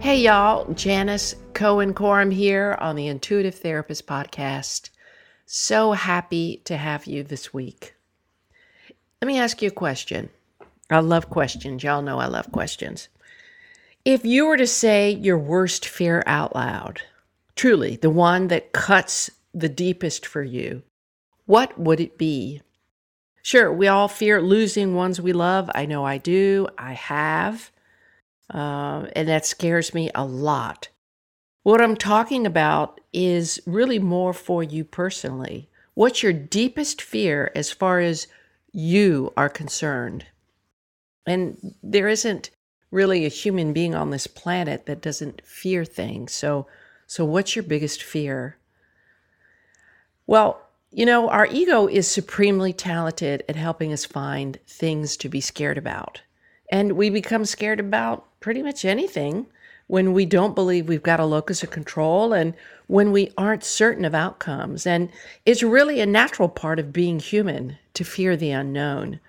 Hey, y'all. Janis Cohen Coram here on the Intuitive Therapist Podcast. So happy to have you this week. Let me ask you a question. I love questions. Y'all know I love questions. If you were to say your worst fear out loud, truly the one that cuts the deepest for you, what would it be? Sure, we all fear losing ones we love. I know I do. I have. Uh, and that scares me a lot. What I'm talking about is really more for you personally. What's your deepest fear as far as you are concerned? And there isn't really a human being on this planet that doesn't fear things. So, so what's your biggest fear? Well, you know, our ego is supremely talented at helping us find things to be scared about. And we become scared about pretty much anything when we don't believe we've got a locus of control and when we aren't certain of outcomes. And it's really a natural part of being human to fear the unknown.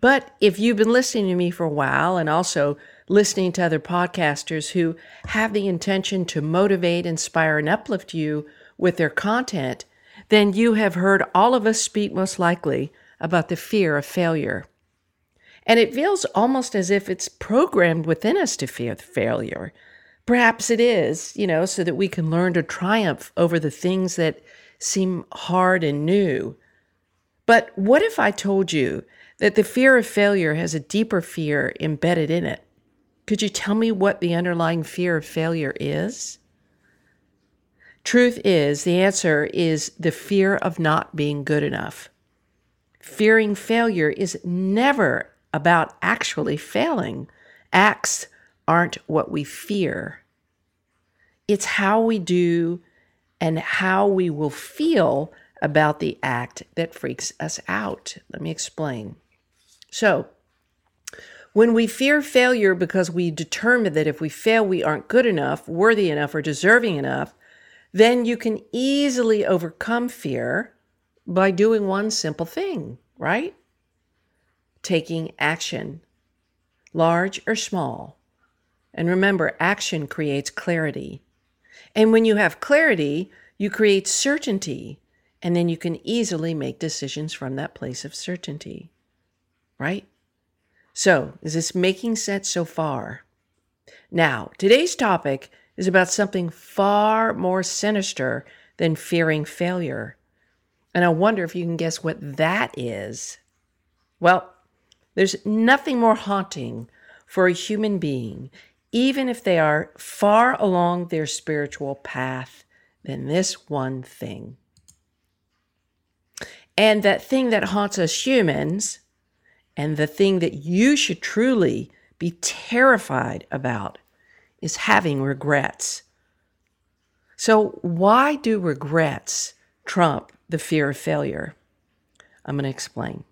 But if you've been listening to me for a while and also listening to other podcasters who have the intention to motivate, inspire, and uplift you with their content, then you have heard all of us speak most likely about the fear of failure. And it feels almost as if it's programmed within us to fear failure. Perhaps it is, you know, so that we can learn to triumph over the things that seem hard and new. But what if I told you that the fear of failure has a deeper fear embedded in it? Could you tell me what the underlying fear of failure is? Truth is, the answer is the fear of not being good enough. Fearing failure is never about actually failing. Acts aren't what we fear, it's how we do and how we will feel about the act that freaks us out. Let me explain. So, when we fear failure because we determine that if we fail, we aren't good enough, worthy enough, or deserving enough, then you can easily overcome fear by doing one simple thing, right? Taking action, large or small. And remember, action creates clarity. And when you have clarity, you create certainty, and then you can easily make decisions from that place of certainty. Right? So, is this making sense so far? Now, today's topic is about something far more sinister than fearing failure. And I wonder if you can guess what that is. Well, there's nothing more haunting for a human being, even if they are far along their spiritual path, than this one thing. And that thing that haunts us humans, and the thing that you should truly be terrified about, is having regrets. So, why do regrets trump the fear of failure? I'm going to explain.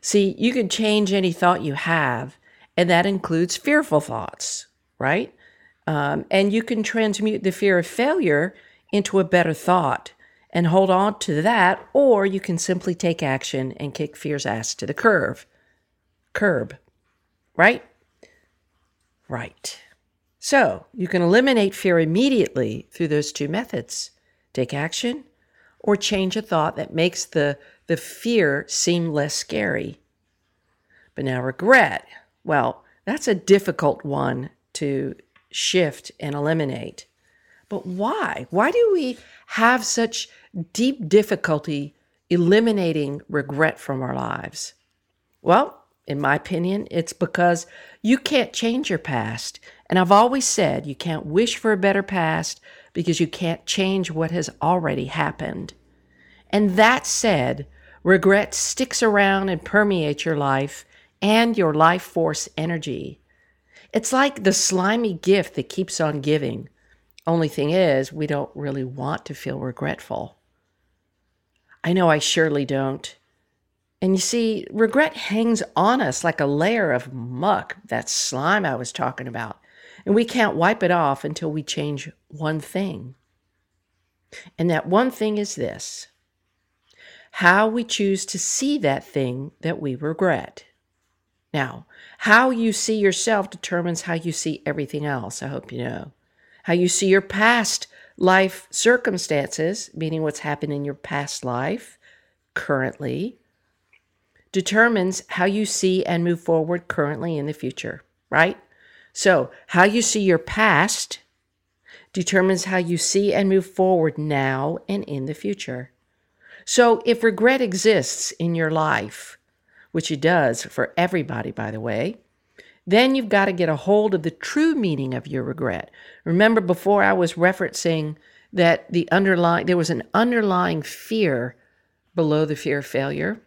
See, you can change any thought you have, and that includes fearful thoughts, right? Um, and you can transmute the fear of failure into a better thought and hold on to that, or you can simply take action and kick fear's ass to the curve. Curb, right? Right. So you can eliminate fear immediately through those two methods take action or change a thought that makes the the fear seem less scary. But now, regret, well, that's a difficult one to shift and eliminate. But why? Why do we have such deep difficulty eliminating regret from our lives? Well, in my opinion, it's because you can't change your past. And I've always said you can't wish for a better past because you can't change what has already happened. And that said, Regret sticks around and permeates your life and your life force energy. It's like the slimy gift that keeps on giving. Only thing is, we don't really want to feel regretful. I know I surely don't. And you see, regret hangs on us like a layer of muck, that slime I was talking about. And we can't wipe it off until we change one thing. And that one thing is this how we choose to see that thing that we regret. Now, how you see yourself determines how you see everything else, I hope you know. How you see your past life circumstances, meaning what's happened in your past life currently, determines how you see and move forward currently in the future, right? So, how you see your past determines how you see and move forward now and in the future. So, if regret exists in your life, which it does for everybody, by the way, then you've got to get a hold of the true meaning of your regret. Remember, before I was referencing that the underlying there was an underlying fear below the fear of failure.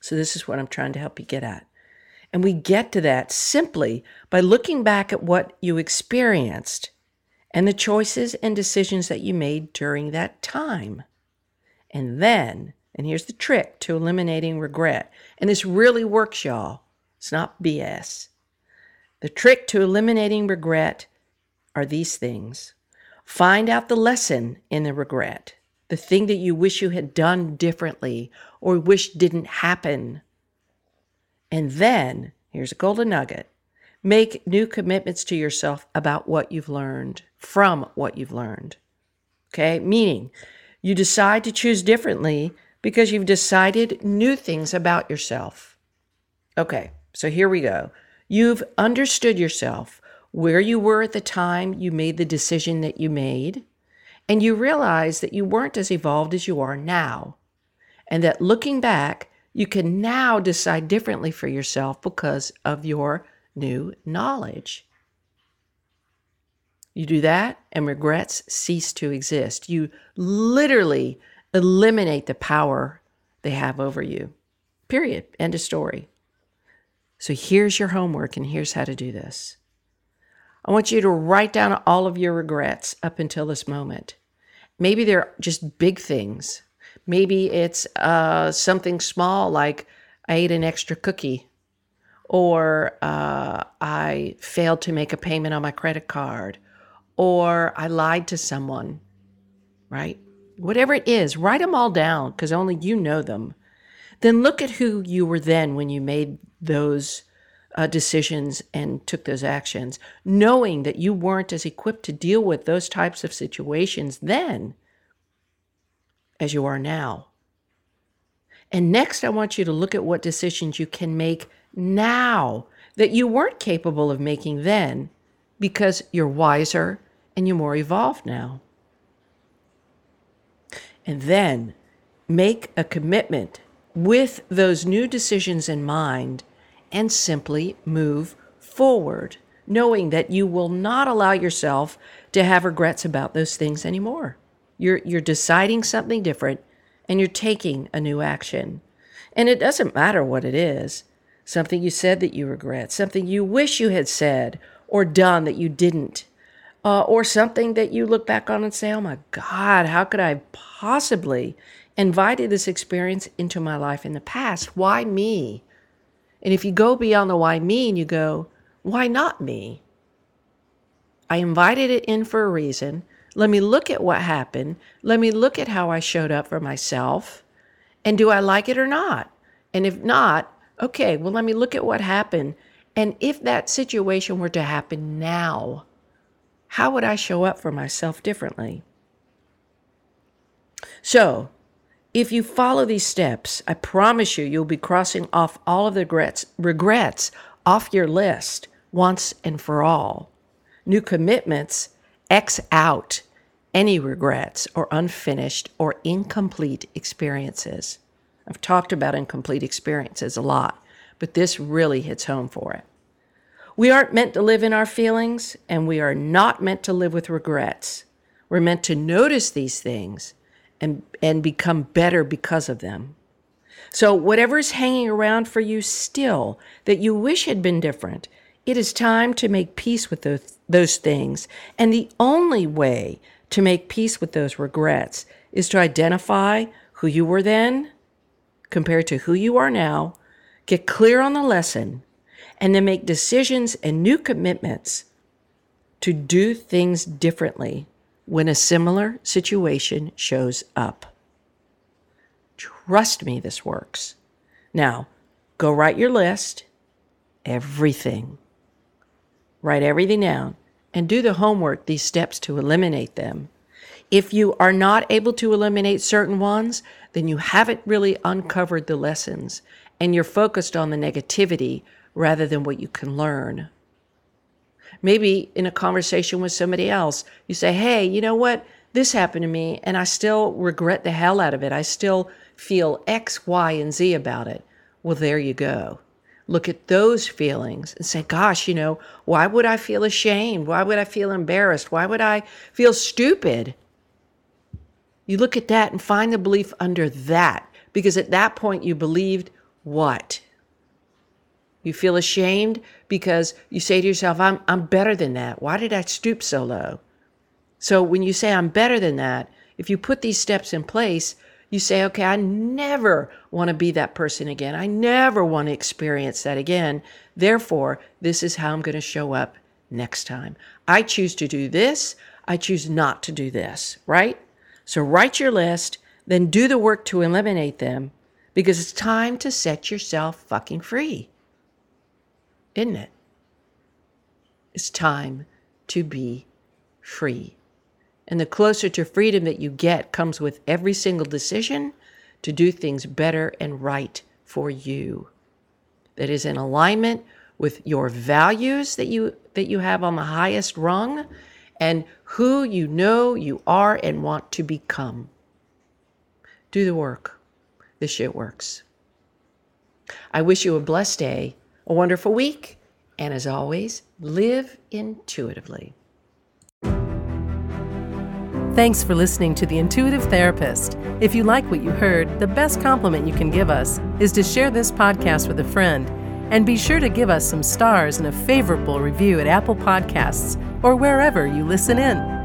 So this is what I'm trying to help you get at. And we get to that simply by looking back at what you experienced and the choices and decisions that you made during that time. And then, and here's the trick to eliminating regret, and this really works, y'all. It's not BS. The trick to eliminating regret are these things find out the lesson in the regret, the thing that you wish you had done differently or wish didn't happen. And then, here's a golden nugget make new commitments to yourself about what you've learned from what you've learned. Okay, meaning you decide to choose differently because you've decided new things about yourself. Okay, so here we go. You've understood yourself, where you were at the time you made the decision that you made, and you realize that you weren't as evolved as you are now. And that looking back, you can now decide differently for yourself because of your new knowledge. You do that, and regrets cease to exist. You literally eliminate the power they have over you. Period. End of story. So here's your homework, and here's how to do this. I want you to write down all of your regrets up until this moment. Maybe they're just big things. Maybe it's uh, something small like I ate an extra cookie, or uh, I failed to make a payment on my credit card, or I lied to someone, right? Whatever it is, write them all down because only you know them. Then look at who you were then when you made those uh, decisions and took those actions, knowing that you weren't as equipped to deal with those types of situations then as you are now. And next, I want you to look at what decisions you can make now that you weren't capable of making then because you're wiser and you're more evolved now. And then make a commitment with those new decisions in mind and simply move forward, knowing that you will not allow yourself to have regrets about those things anymore. You're, you're deciding something different and you're taking a new action. And it doesn't matter what it is something you said that you regret, something you wish you had said or done that you didn't, uh, or something that you look back on and say, oh my God, how could I possibly invited this experience into my life in the past? Why me? And if you go beyond the why me and you go, why not me? I invited it in for a reason. Let me look at what happened. Let me look at how I showed up for myself. And do I like it or not? And if not, okay, well, let me look at what happened. And if that situation were to happen now, how would I show up for myself differently? So, if you follow these steps, I promise you, you'll be crossing off all of the regrets, regrets off your list once and for all. New commitments X out any regrets or unfinished or incomplete experiences. I've talked about incomplete experiences a lot, but this really hits home for it. We aren't meant to live in our feelings, and we are not meant to live with regrets. We're meant to notice these things and, and become better because of them. So, whatever is hanging around for you still that you wish had been different, It is time to make peace with those, those things. And the only way to make peace with those regrets is to identify who you were then compared to who you are now, get clear on the lesson, and then make decisions and new commitments to do things differently when a similar situation shows up. Trust me, this works. Now, go write your list, everything. Write everything down and do the homework, these steps to eliminate them. If you are not able to eliminate certain ones, then you haven't really uncovered the lessons and you're focused on the negativity rather than what you can learn. Maybe in a conversation with somebody else, you say, Hey, you know what? This happened to me and I still regret the hell out of it. I still feel X, Y, and Z about it. Well, there you go. Look at those feelings and say, Gosh, you know, why would I feel ashamed? Why would I feel embarrassed? Why would I feel stupid? You look at that and find the belief under that because at that point you believed what? You feel ashamed because you say to yourself, I'm, I'm better than that. Why did I stoop so low? So when you say, I'm better than that, if you put these steps in place, you say, okay, I never want to be that person again. I never want to experience that again. Therefore, this is how I'm going to show up next time. I choose to do this. I choose not to do this, right? So write your list, then do the work to eliminate them because it's time to set yourself fucking free isn't it? It's time to be free. And the closer to freedom that you get comes with every single decision to do things better and right for you. That is in alignment with your values that you that you have on the highest rung and who you know you are and want to become. Do the work. This shit works. I wish you a blessed day a wonderful week, and as always, live intuitively. Thanks for listening to The Intuitive Therapist. If you like what you heard, the best compliment you can give us is to share this podcast with a friend. And be sure to give us some stars and a favorable review at Apple Podcasts or wherever you listen in.